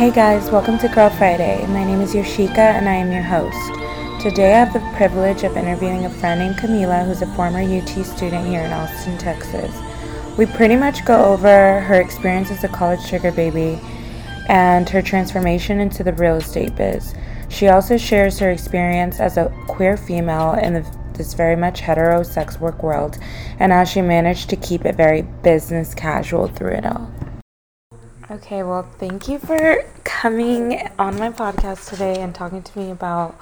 Hey guys, welcome to Girl Friday. My name is Yoshika and I am your host. Today I have the privilege of interviewing a friend named Camila who's a former UT student here in Austin, Texas. We pretty much go over her experience as a college sugar baby and her transformation into the real estate biz. She also shares her experience as a queer female in the, this very much hetero sex work world and how she managed to keep it very business casual through it all. Okay, well, thank you for coming on my podcast today and talking to me about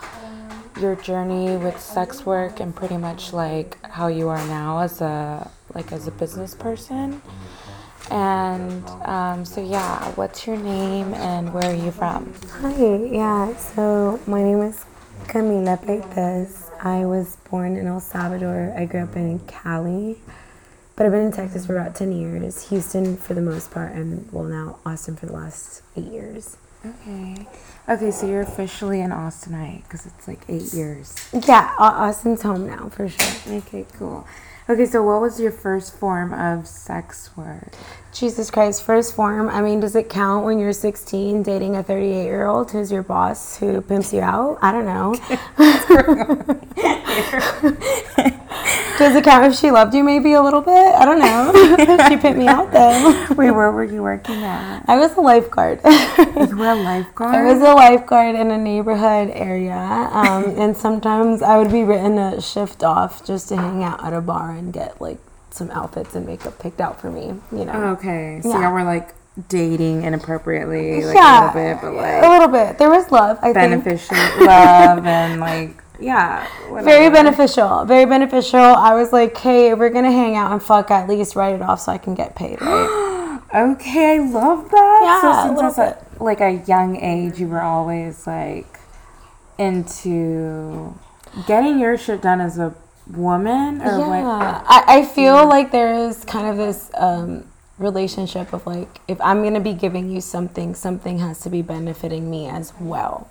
your journey with sex work and pretty much like how you are now as a like as a business person. And um, so yeah, what's your name and where are you from? Hi, yeah. So my name is Camila Peites. I was born in El Salvador. I grew up in Cali. But I've been in Texas for about 10 years, Houston for the most part, and well, now Austin for the last eight years. Okay. Okay, so you're officially an Austinite because it's like eight years. Yeah, Austin's home now for sure. Okay, cool. Okay, so what was your first form of sex work? Jesus Christ, first form. I mean, does it count when you're 16 dating a 38 year old who's your boss who pimps you out? I don't know. does it count if she loved you maybe a little bit? I don't know. she pimped me out though. Wait, where were you working at? I was a lifeguard. you were a lifeguard? I was a lifeguard in a neighborhood area. Um, and sometimes I would be written a shift off just to hang out at a bar and get like some outfits and makeup picked out for me, you know. Okay. So yeah. y'all were like dating inappropriately, like yeah, a little bit, but like a little bit. There was love, I think beneficial think. love and like yeah. Whatever. Very beneficial. Very beneficial. I was like, hey, we're gonna hang out and fuck at least write it off so I can get paid, right? okay, I love that. Yeah, so since like a young age you were always like into getting your shit done as a woman or yeah. what? I, I feel yeah. like there is kind of this um, relationship of like if I'm gonna be giving you something, something has to be benefiting me as well.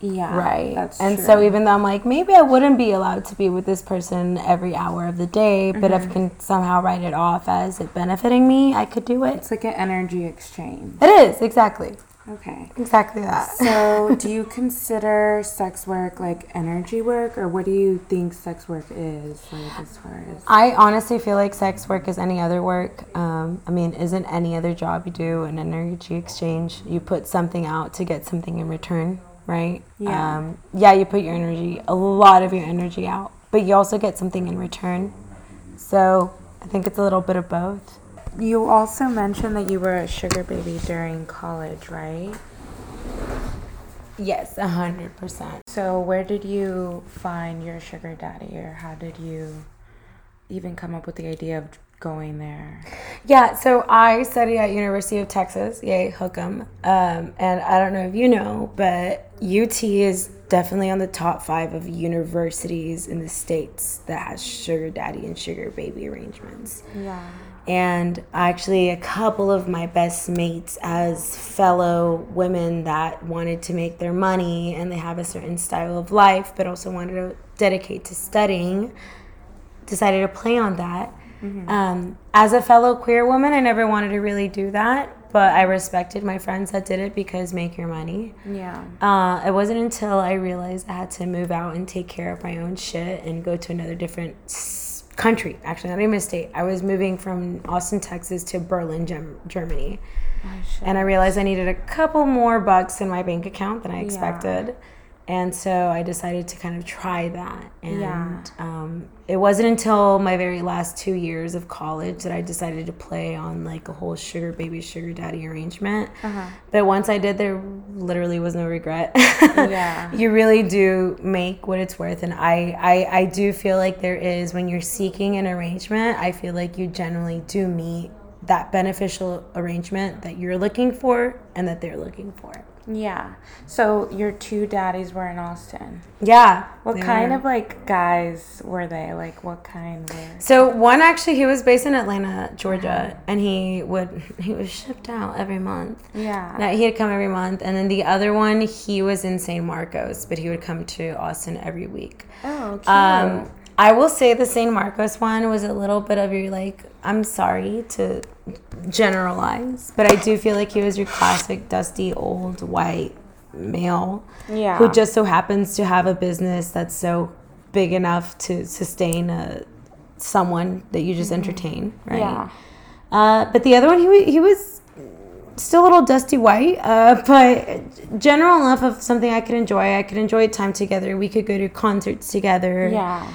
Yeah. Right. That's and true. so even though I'm like, maybe I wouldn't be allowed to be with this person every hour of the day, but mm-hmm. if I can somehow write it off as it benefiting me, I could do it. It's like an energy exchange. It is, exactly. Okay. Exactly that. So, do you consider sex work like energy work, or what do you think sex work is, like as far as? I honestly feel like sex work is any other work. Um, I mean, isn't any other job you do an energy exchange? You put something out to get something in return, right? Yeah. Um, yeah, you put your energy, a lot of your energy out, but you also get something in return. So, I think it's a little bit of both. You also mentioned that you were a sugar baby during college, right? Yes, a hundred percent. So where did you find your sugar daddy or how did you even come up with the idea of going there? Yeah, so I studied at University of Texas, yay, hook 'em. Um, and I don't know if you know, but UT is definitely on the top five of universities in the states that has sugar daddy and sugar baby arrangements. Yeah and actually a couple of my best mates as fellow women that wanted to make their money and they have a certain style of life but also wanted to dedicate to studying decided to play on that mm-hmm. um, as a fellow queer woman i never wanted to really do that but i respected my friends that did it because make your money yeah uh, it wasn't until i realized i had to move out and take care of my own shit and go to another different country, actually, not even a state. I was moving from Austin, Texas to Berlin, Germany. Oh, and I realized I needed a couple more bucks in my bank account than I expected. Yeah. And so I decided to kind of try that. And yeah. um, it wasn't until my very last two years of college that I decided to play on like a whole sugar baby, sugar daddy arrangement. Uh-huh. But once I did, there literally was no regret. yeah. You really do make what it's worth. And I, I, I do feel like there is, when you're seeking an arrangement, I feel like you generally do meet that beneficial arrangement that you're looking for and that they're looking for. Yeah. So your two daddies were in Austin. Yeah. What kind were. of like guys were they? Like what kind were? So one actually he was based in Atlanta, Georgia, uh-huh. and he would he was shipped out every month. Yeah. Now he'd come every month, and then the other one he was in San Marcos, but he would come to Austin every week. Oh, cute. Um, I will say the San Marcos one was a little bit of your like. I'm sorry to generalize, but I do feel like he was your classic dusty old white male Yeah. who just so happens to have a business that's so big enough to sustain a someone that you just entertain, right? Yeah. Uh, but the other one, he he was still a little dusty white, uh, but general enough of something I could enjoy. I could enjoy time together. We could go to concerts together. Yeah.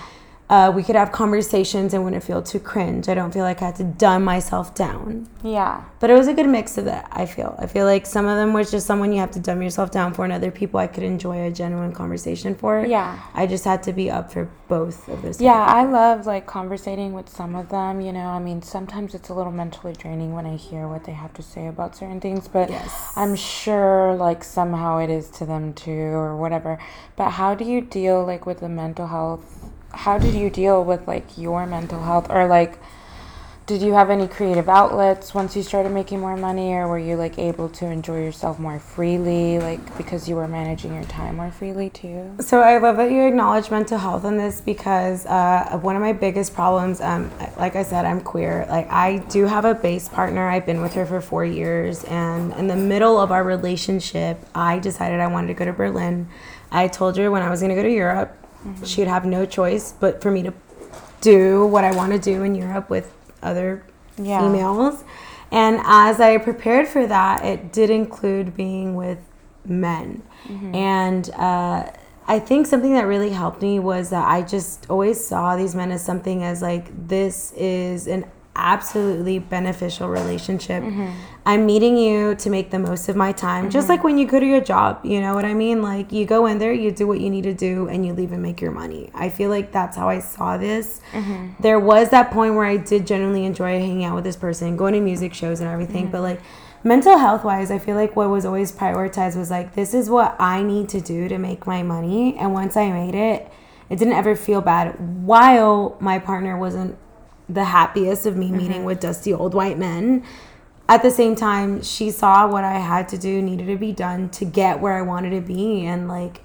Uh, we could have conversations and wouldn't feel too cringe. I don't feel like I had to dumb myself down. Yeah. But it was a good mix of that, I feel. I feel like some of them was just someone you have to dumb yourself down for, and other people I could enjoy a genuine conversation for. Yeah. I just had to be up for both of those. Yeah, I love like conversating with some of them, you know. I mean, sometimes it's a little mentally draining when I hear what they have to say about certain things, but Yes. I'm sure like somehow it is to them too or whatever. But how do you deal like with the mental health? How did you deal with like your mental health or like did you have any creative outlets once you started making more money or were you like able to enjoy yourself more freely like because you were managing your time more freely too? So I love that you acknowledge mental health in this because uh, one of my biggest problems, um, like I said, I'm queer. Like I do have a base partner. I've been with her for four years, and in the middle of our relationship, I decided I wanted to go to Berlin. I told her when I was going to go to Europe, she'd have no choice but for me to do what I want to do in Europe with other Yeah. females. And as I prepared for that, it did include being with men. And uh, I think something that really helped me was that I just always saw these men as something as like, this is an absolutely beneficial relationship. I'm meeting you to make the most of my time, just like when you go to your job. You know what I mean? Like, you go in there, you do what you need to do, and you leave and make your money. I feel like that's how I saw this. There was that point where I did genuinely enjoy hanging out with this person, going to music shows and everything, but like, mental health wise, I feel like what was always prioritized was like, this is what I need to do to make my money. And once I made it, it didn't ever feel bad. While my partner wasn't the happiest of me meeting with dusty old white men, at the same time, she saw what I had to do, needed to be done to get where I wanted to be. And like,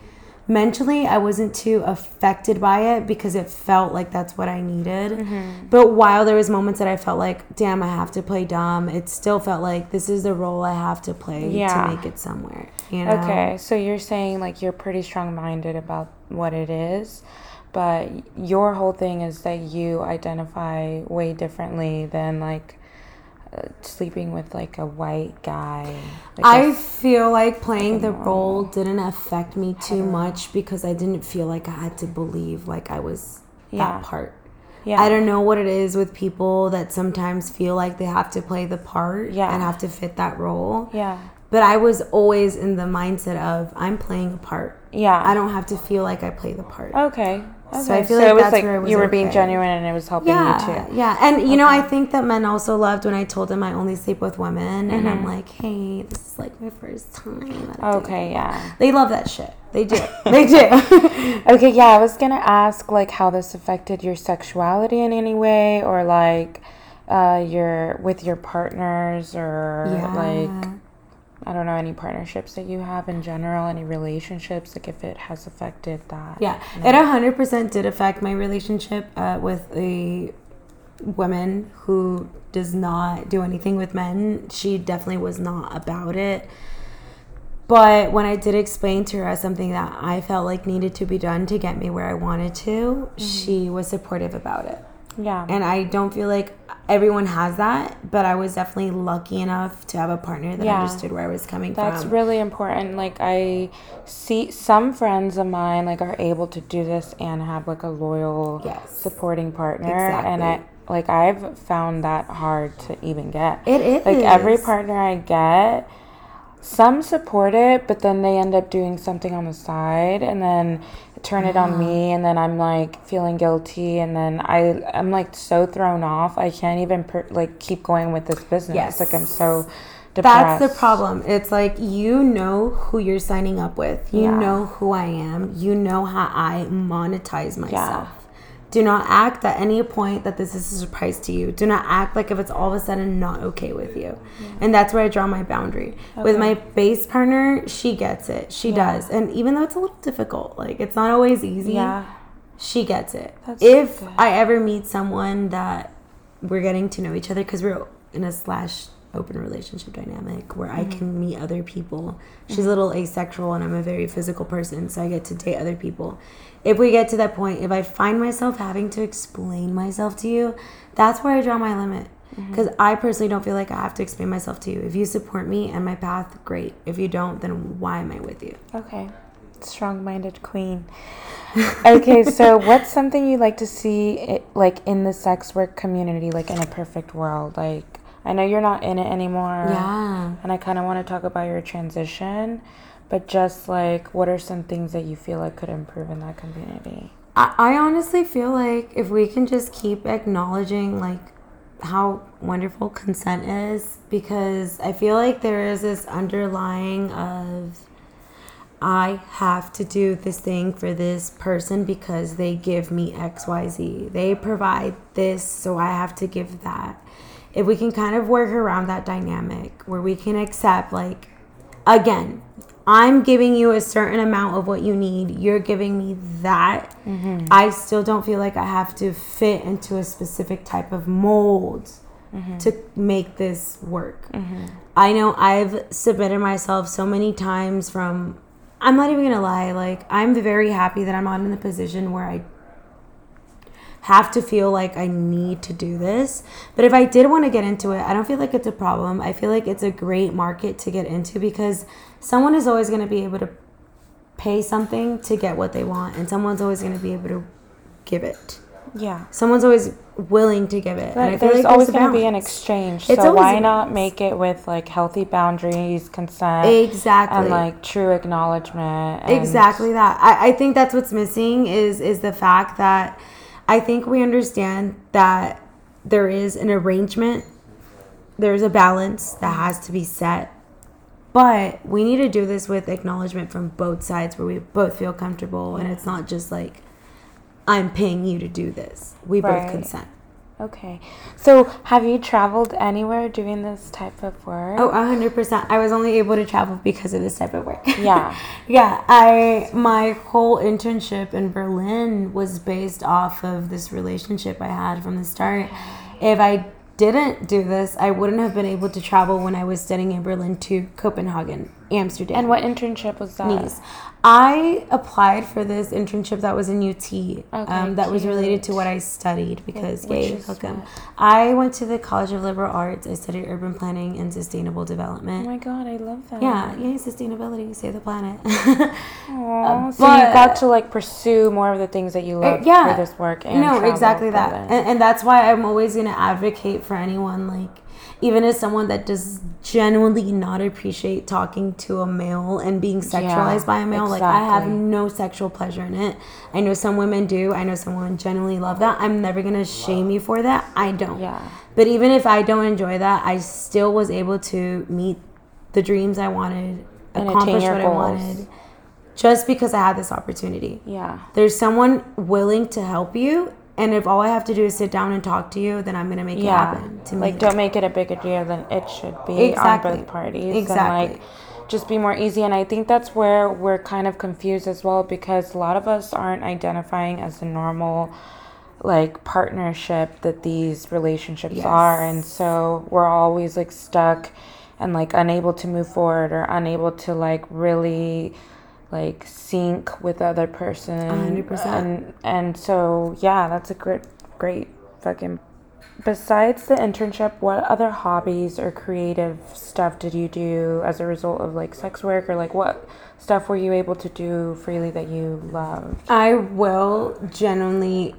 mentally i wasn't too affected by it because it felt like that's what i needed Mm-hmm. but while there was moments that i felt like damn i have to play dumb it still felt like this is the role i have to play Yeah. to make it somewhere you know Okay, so you're saying like you're pretty strong minded about what it is, but your whole thing is that you identify way differently than like uh, sleeping with like a white guy. Like I a- feel like playing the role didn't affect me too much because I didn't feel like I had to believe like I was Yeah. that part. yeah. I don't know what it is with people that sometimes feel like they have to play the part Yeah. and have to fit that role. Yeah. But I was always in the mindset of I'm playing a part. Yeah. I don't have to feel like I play the part. Okay. So. I feel so like it was that's like where it was you were being genuine and it was helping yeah, you too. yeah, and you know, I think that men also loved when I told them I only sleep with women, and Mm-hmm. I'm like, hey, this is like my first time. Okay, yeah. They love that shit. They do. They do. Okay, yeah, I was gonna ask like how this affected your sexuality in any way, or like uh, your with your partners, or like I don't know any partnerships that you have in general, any relationships, like if it has affected that. Yeah, it a hundred percent did affect my relationship uh, with a woman who does not do anything with men. She definitely was not about it. But when I did explain to her as something that I felt like needed to be done to get me where I wanted to, she was supportive about it. yeah, And I don't feel like everyone has that, but I was definitely lucky enough to have a partner that Yeah. understood where I was coming That's from. That's really important. Like I see some friends of mine like are able to do this and have like a loyal, Yes. supporting partner, and I like I've found that hard to even get. It is. Like every partner I get, some support it, but then they end up doing something on the side, and then turn it on me, mm-hmm. and then I'm like feeling guilty, and then I I'm like so thrown off. I can't even per, like keep going with this business. Yes. Like I'm so depressed. That's the problem. It's like you know who you're signing up with. You Yeah. know who I am. You know how I monetize myself. Do not act at any point that this is a surprise to you. Do not act like if it's all of a sudden not okay with you. And that's where I draw my boundary. With my base partner, she gets it. She Yeah. does. And even though it's a little difficult, like it's not always easy. Yeah. she gets it. That's if good. I ever meet someone that we're getting to know each other because we're in a slash open relationship dynamic where I Mm-hmm. can meet other people. She's a little asexual and I'm a very physical person, so I get to date other people. If we get to that point, if I find myself having to explain myself to you, that's where I draw my limit. Mm-hmm. Because I personally don't feel like I have to explain myself to you. If you support me and my path, great. If you don't, then why am I with you? Okay. Strong minded queen. okay, so what's something you'd like to see it, like in the sex work community, like in a perfect world? Like I know you're not in it anymore. Yeah. And I kinda wanna talk about your transition. But just like what are some things that you feel like could improve in that community? I, I honestly feel like if we can just keep acknowledging like how wonderful consent is because I feel like there is this underlying of I have to do this thing for this person because they give me XYZ. They provide this, so I have to give that. If we can kind of work around that dynamic where we can accept, like, again, I'm giving you a certain amount of what you need, you're giving me that. Mm-hmm. I still don't feel like I have to fit into a specific type of mold mm-hmm. to make this work. Mm-hmm. I know I've submitted myself so many times from I'm not even gonna lie, like I'm very happy that I'm not in the position where I have to feel like I need to do this. But if I did want to get into it, I don't feel like it's a problem. I feel like it's a great market to get into because someone is always going to be able to pay something to get what they want, and someone's always going to be able to give it. Yeah. Someone's always willing to give it. and I feel there's like always going to be an exchange. It's so why not make it with like healthy boundaries, consent, Exactly. and like true acknowledgement? exactly that I, I think that's what's missing is is the fact that i think we understand that there is an arrangement. There's a balance that has to be set. But we need to do this with acknowledgement from both sides where we both feel comfortable and it's not just like i'm paying you to do this. We Right. both consent Okay. So have you traveled anywhere doing this type of work? oh 100% i was only able to travel because of this type of work Yeah. Yeah, I my whole internship in Berlin was based off of this relationship I had from the start. If I didn't do this, I wouldn't have been able to travel when I was studying in Berlin to Copenhagen, Amsterdam. And what internship was that? Nice. I applied for this internship that was in UT. um, that was related to what I studied because yay, 'em. I went to the College of Liberal Arts. I studied urban planning and sustainable development. Oh my god, I love that. yeah, yay, sustainability, save the planet. Aw, so you but- got to like pursue more of the things that you love Uh, yeah. for this work. And no exactly that and, and that's why i'm always going to advocate for anyone like even as someone that does genuinely not appreciate talking to a male and being sexualized by a male like i have no sexual pleasure in it. I know some women do. I know some women genuinely love that. I'm never going to shame you for that. I don't. Yeah. but even if i don't enjoy that i still was able to meet the dreams i wanted And accomplish what i wanted just because i had this opportunity. Yeah. there's someone willing to help you and if all i have to do is sit down and talk to you then i'm gonna make it happen to like me don't make it a bigger deal than it should be Exactly. on both parties. Exactly. And like just be more easy. And I think that's where we're kind of confused as well because a lot of us aren't identifying as the normal like partnership that these relationships Yes. are and so we're always like stuck and like unable to move forward or unable to like really like sync with the other person. 100%. and and so yeah that's a great great fucking besides the internship what other hobbies or creative stuff did you do as a result of like sex work? Or like what stuff were you able to do freely that you loved? I will genuinely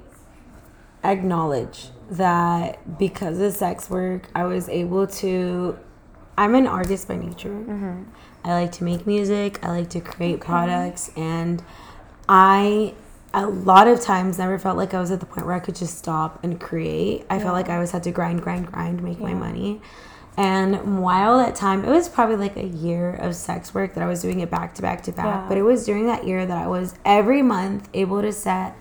acknowledge that because of sex work i was able to i'm an artist by nature. Mm-hmm. I like to make music i like to create products and i a lot of times never felt like i was at the point where i could just stop and create. I felt like i always had to grind grind grind make my money. And while that time it was probably like a year of sex work that i was doing it back to back to back Yeah. but it was during that year that i was every month able to set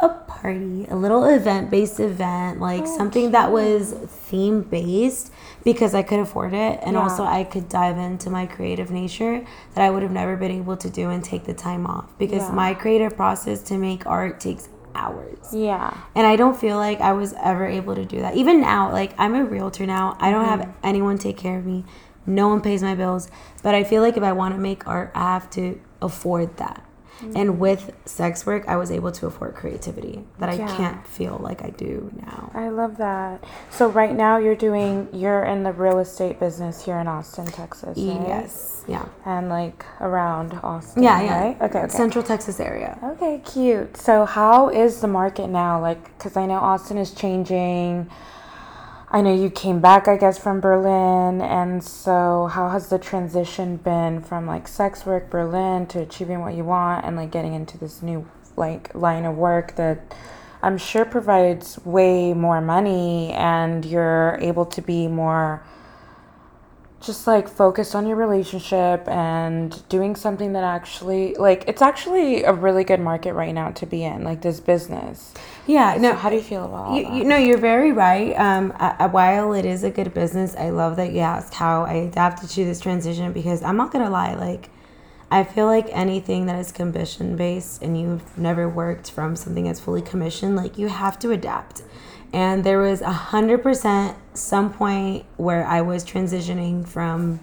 a party, a little event based event, like oh, something that was theme based because I could afford it and Yeah. also I could dive into my creative nature that I would have never been able to do and take the time off because Yeah. my creative process to make art takes hours. Yeah. And I don't feel like I was ever able to do that. Even now, like I'm a realtor now. I don't have mm. anyone take care of me. No one pays my bills. But I feel like if I want to make art, I have to afford that. Mm-hmm. And with sex work, I was able to afford creativity that I can't feel like I do now. I love that. So right now you're doing you're in the real estate business here in Austin, Texas, right? Yes. Yeah. And like around Austin. Yeah, yeah. Right? Okay, okay. Central Texas area. Okay, cute. So, how is the market now? Like, because I know Austin is changing. I know you came back, I guess, from Berlin. And so, how has the transition been from like sex work, Berlin, to achieving what you want and like getting into this new like line of work that I'm sure provides way more money and you're able to be more just like focused on your relationship and doing something that actually like it's actually a really good market right now to be in like this business Yeah. no No. how do you feel about You, you know, you're very right. Um, a, a- while it is a good business, I love that you asked how I adapted to this transition because I'm not gonna lie, like, I feel like anything that is commission based and you've never worked from something that's fully commissioned, like you have to adapt. And there was a hundred percent some point where I was transitioning from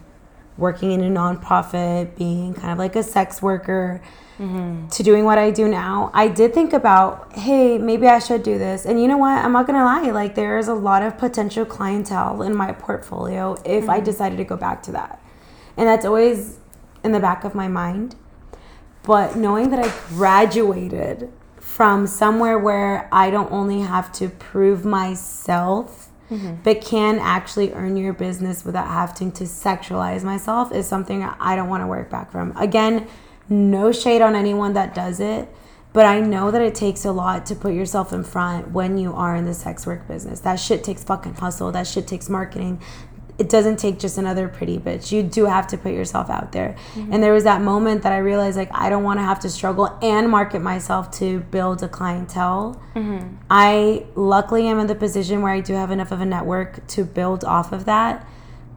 working in a nonprofit, being kind of like a sex worker, mm-hmm. to doing what I do now, I did think about, hey, maybe I should do this. And you know what? I'm not gonna lie, like there's a lot of potential clientele in my portfolio if I mm-hmm. decided to go back to that. And that's always in the back of my mind. But knowing that I graduated from somewhere where I don't only have to prove myself, mm-hmm. but can actually earn your business without having to sexualize myself is something I don't want to work back from. Again, no shade on anyone that does it, but I know that it takes a lot to put yourself in front when you are in the sex work business. That shit takes fucking hustle, that shit takes marketing it doesn't take just another pretty bitch. You do have to put yourself out there. Mm-hmm. And there was that moment that I realized like I don't want to have to struggle and market myself to build a clientele. Mm-hmm. I luckily am in the position where I do have enough of a network to build off of that.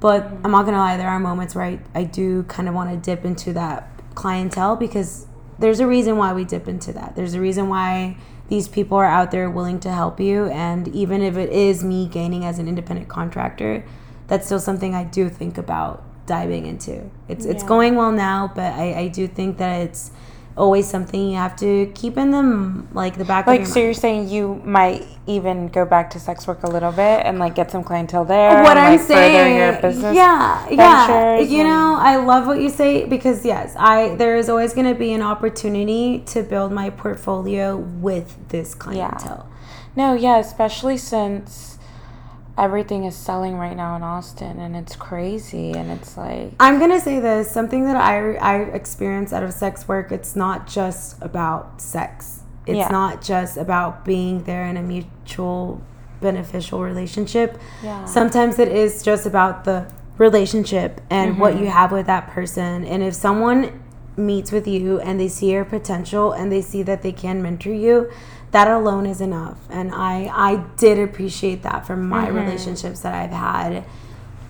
But mm-hmm. I'm not gonna lie, there are moments where I, I do kind of want to dip into that clientele because there's a reason why we dip into that. There's a reason why these people are out there willing to help you. And even if it is me gaining as an independent contractor, that's still something I do think about diving into. It's it's going well now, but I, I do think that it's always something you have to keep in them like the back like of your so you're saying you might even go back to sex work a little bit and like get some clientele there what I'm like, saying, your business yeah, yeah. You know, I love what you say because yes, I there is always going to be an opportunity to build my portfolio with this clientele. yeah. No, yeah, especially since everything is selling right now in Austin and it's crazy and it's like I'm gonna say this something that I I experience out of sex work. It's not just about sex. It's Yeah. not just about being there in a mutual beneficial relationship. Yeah. Sometimes it is just about the relationship and what mm-hmm. you have with that person. And if someone meets with you and they see your potential and they see that they can mentor you, that alone is enough. And I I did appreciate that from my mm-hmm. relationships that I've had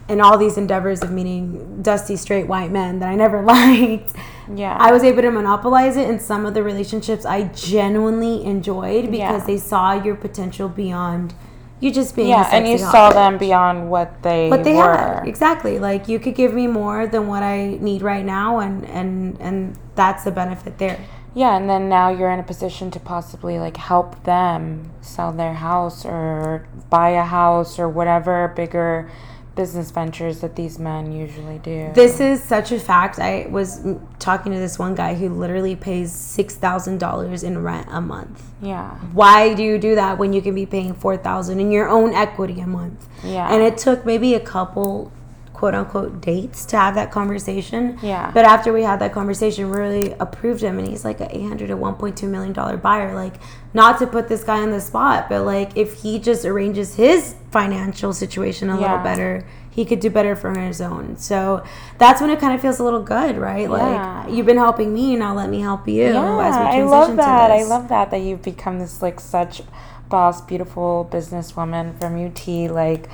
in all these endeavors of meeting dusty straight white men that I never liked. Yeah. I was able to monopolize it in some of the relationships I genuinely enjoyed because Yeah. they saw your potential beyond you just being a yeah, and you saw them beyond what they what they were. had exactly like you could give me more than what I need right now and and and that's the benefit there Yeah, and then now you're in a position to possibly like help them sell their house or buy a house or whatever bigger business ventures that these men usually do. This is such a fact. I was talking to this one guy who literally pays six thousand dollars in rent a month. yeah. Why do you do that when you can be paying four thousand in your own equity a month? Yeah. And it took maybe a couple quote unquote dates to have that conversation. Yeah. But after we had that conversation, we really approved him and he's like a 800 to 1.2 million dollar buyer. Like not to put this guy on the spot, but like if he just arranges his financial situation a little better, he could do better for his own. So that's when it kind of feels a little good, right? Yeah. Like you've been helping me, now let me help you Yeah, as we I love that. I love that that you've become this like such boss, beautiful businesswoman from UT, like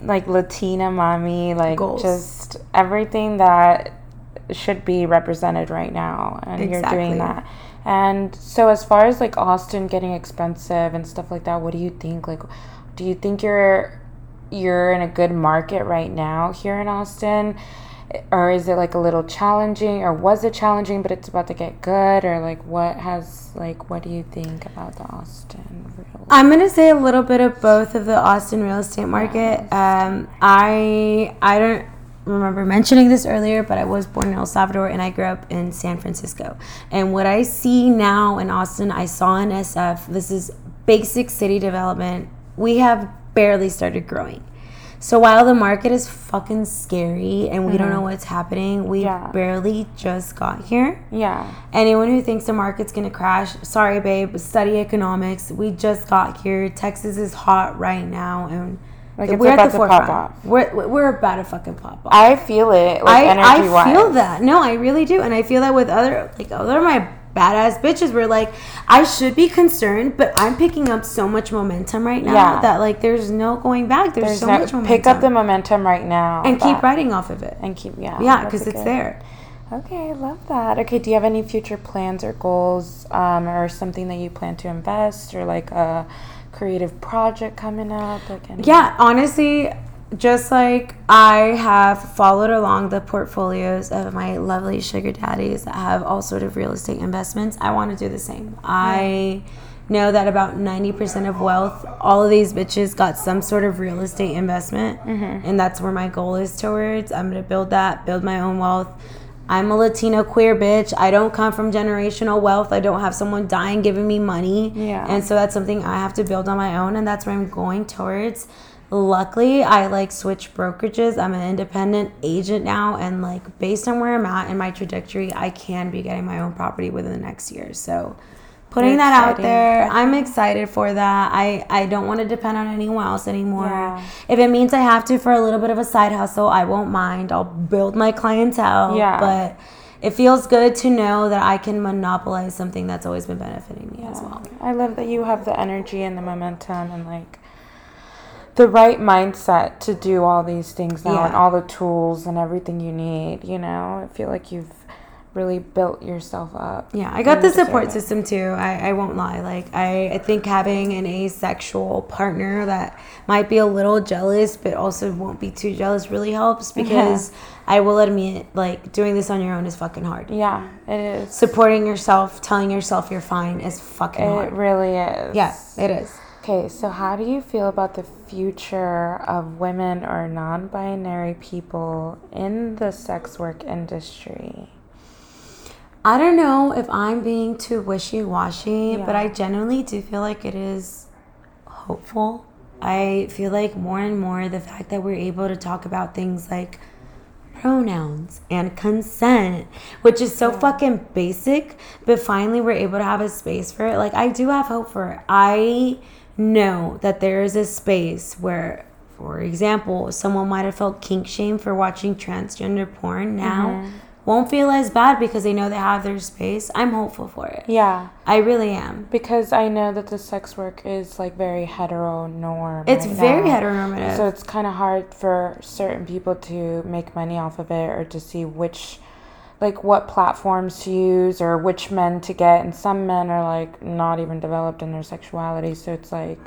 like Latina mommy, like Goals. just everything that should be represented right now, and you're doing that. And so, as far as like Austin getting expensive and stuff like that, what do you think? Like, do you think you're you're in a good market right now here in Austin? Or is it like a little challenging, or was it challenging, but it's about to get good, or like what has like what do you think about the Austin? Real? I'm gonna say a little bit of both of the Austin real estate market. Um, I I don't remember mentioning this earlier, but I was born in El Salvador and I grew up in San Francisco. And what I see now in Austin, I saw in SF. This is basic city development. We have barely started growing. So while the market is fucking scary and we don't mm-hmm. know what's happening, we Yeah. barely just got here. Yeah, Anyone who thinks the market's gonna crash, sorry, babe. Study economics. We just got here. Texas is hot right now, and Like, it's about to pop off. We're we're about to fucking pop off. I feel it. Like I, I feel that. No, I really do, and I feel that with other like other my badass bitches. We're like, I should be concerned, but I'm picking up so much momentum right now Yeah. that like there's no going back. There's, There's so no, much momentum. pick up the momentum right now and keep riding off of it. and keep yeah Yeah, because it's good- there. Okay, I love that. Okay, do you have any future plans or goals, um, or something that you plan to invest, or like a creative project coming up? Like Yeah, honestly, just like I have followed along the portfolios of my lovely sugar daddies that have all sort of real estate investments, I want to do the same. I know that about 90% of wealth, all of these bitches got some sort of real estate investment, mm-hmm. and that's where my goal is towards. I'm going to build that, build my own wealth. I'm a Latino queer bitch. I don't come from generational wealth. I don't have someone dying giving me money. Yeah. And so that's something I have to build on my own, and that's where I'm going towards. Luckily, I like switch brokerages. I'm an independent agent now, and like based on where I'm at in my trajectory, I can be getting my own property within the next year. So, putting that out there, I'm excited for that. I I don't want to depend on anyone else anymore. Yeah. If it means I have to for a little bit of a side hustle, I won't mind. I'll build my clientele. Yeah. But it feels good to know that I can monopolize something that's always been benefiting me as well. I love that you have the energy and the momentum and like the right mindset to do all these things now and all the tools and everything you need. You know, I feel like you've really built yourself up. Yeah, I got the support it. system too. I, I won't lie. Like I, I think having an asexual partner that might be a little jealous but also won't be too jealous really helps because I will admit like doing this on your own is fucking hard. Yeah, it is. Supporting yourself, telling yourself you're fine is fucking It hard. It really is. Yeah, it is. Okay, so how do you feel about the future of women or non binary people in the sex work industry? I don't know if I'm being too wishy washy, but I genuinely do feel like it is hopeful. I feel like more and more the fact that we're able to talk about things like pronouns and consent, which is so fucking basic, but finally we're able to have a space for it. Like, I do have hope for it. I know that there is a space where, for example, someone might have felt kink shame for watching transgender porn now. Mm-hmm. Won't feel as bad because they know they have their space. I'm hopeful for it. Yeah, I really am. because I know that the sex work is like very heteronorm. It's right very now. heteronormative. So it's kind of hard for certain people to make money off of it or to see which, like, what platforms to use or which men to get. And some men are like not even developed in their sexuality. So it's like,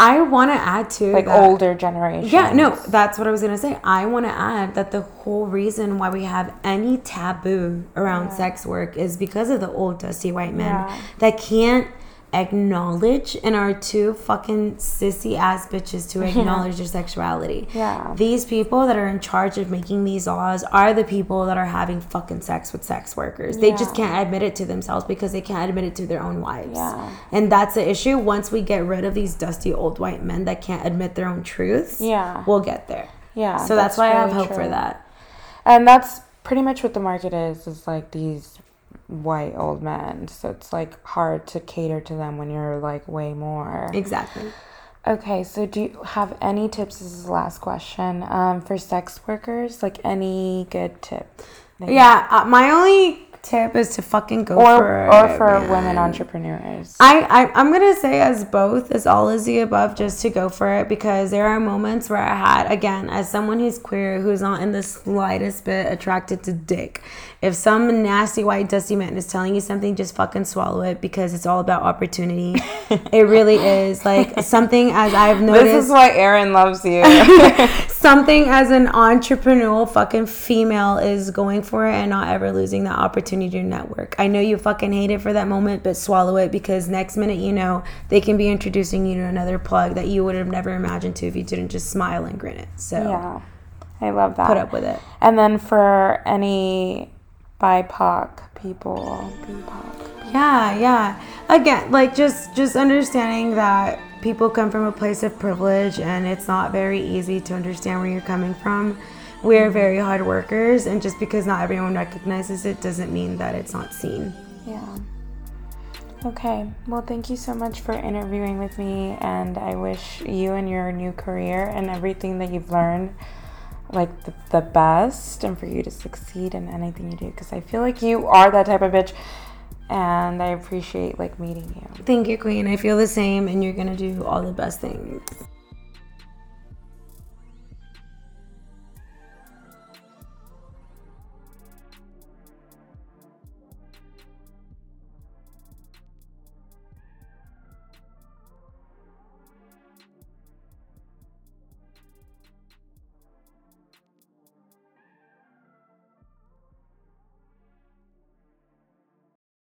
I want to add to like that- older generations. Yeah, no, that's what I was gonna say. I want to add that the whole reason why we have any taboo around sex work is because of the old dusty white men Yeah. that can't acknowledge and are too fucking sissy ass bitches to acknowledge their sexuality. Yeah. These people that are in charge of making these laws are the people that are having fucking sex with sex workers. Yeah. They just can't admit it to themselves because they can't admit it to their own wives. Yeah. And that's the issue. Once we get rid of these dusty old white men that can't admit their own truths, Yeah. we'll get there. Yeah. So that's, why I have hope for that. And that's pretty much what the market is, is like these white old men. So it's like hard to cater to them when you're like way more. Exactly. Okay, so do you have any tips? This is the last question. Um, for sex workers, like any good tip? Yeah, uh, my only tip is to fucking go or for or it, for man. women entrepreneurs. I, I I'm gonna say as both as all as the above just to go for it because there are moments where I had again as someone who's queer who's not in the slightest bit attracted to dick. If some nasty white dusty man is telling you something, just fucking swallow it because it's all about opportunity. it really is like something as I've noticed. this is why Aaron loves you. something as an entrepreneurial fucking female is going for it and not ever losing that opportunity to network. I know you fucking hate it for that moment, but swallow it because next minute you know they can be introducing you to another plug that you would have never imagined to if you didn't just smile and grin it. So yeah, I love that. put up with it. And then for any BIPOC people, BIPOC. Yeah, yeah. Again, like just just understanding that people come from a place of privilege and it's not very easy to understand where you're coming from. We're mm-hmm. very hard workers and just because not everyone recognizes it doesn't mean that it's not seen. Yeah. Okay. Well, thank you so much for interviewing with me, and I wish you and your new career and everything that you've learned like the, the best and for you to succeed in anything you do because I feel like you are that type of bitch and I appreciate like meeting you. Thank you, Queen. I feel the same and you're to do all the best things.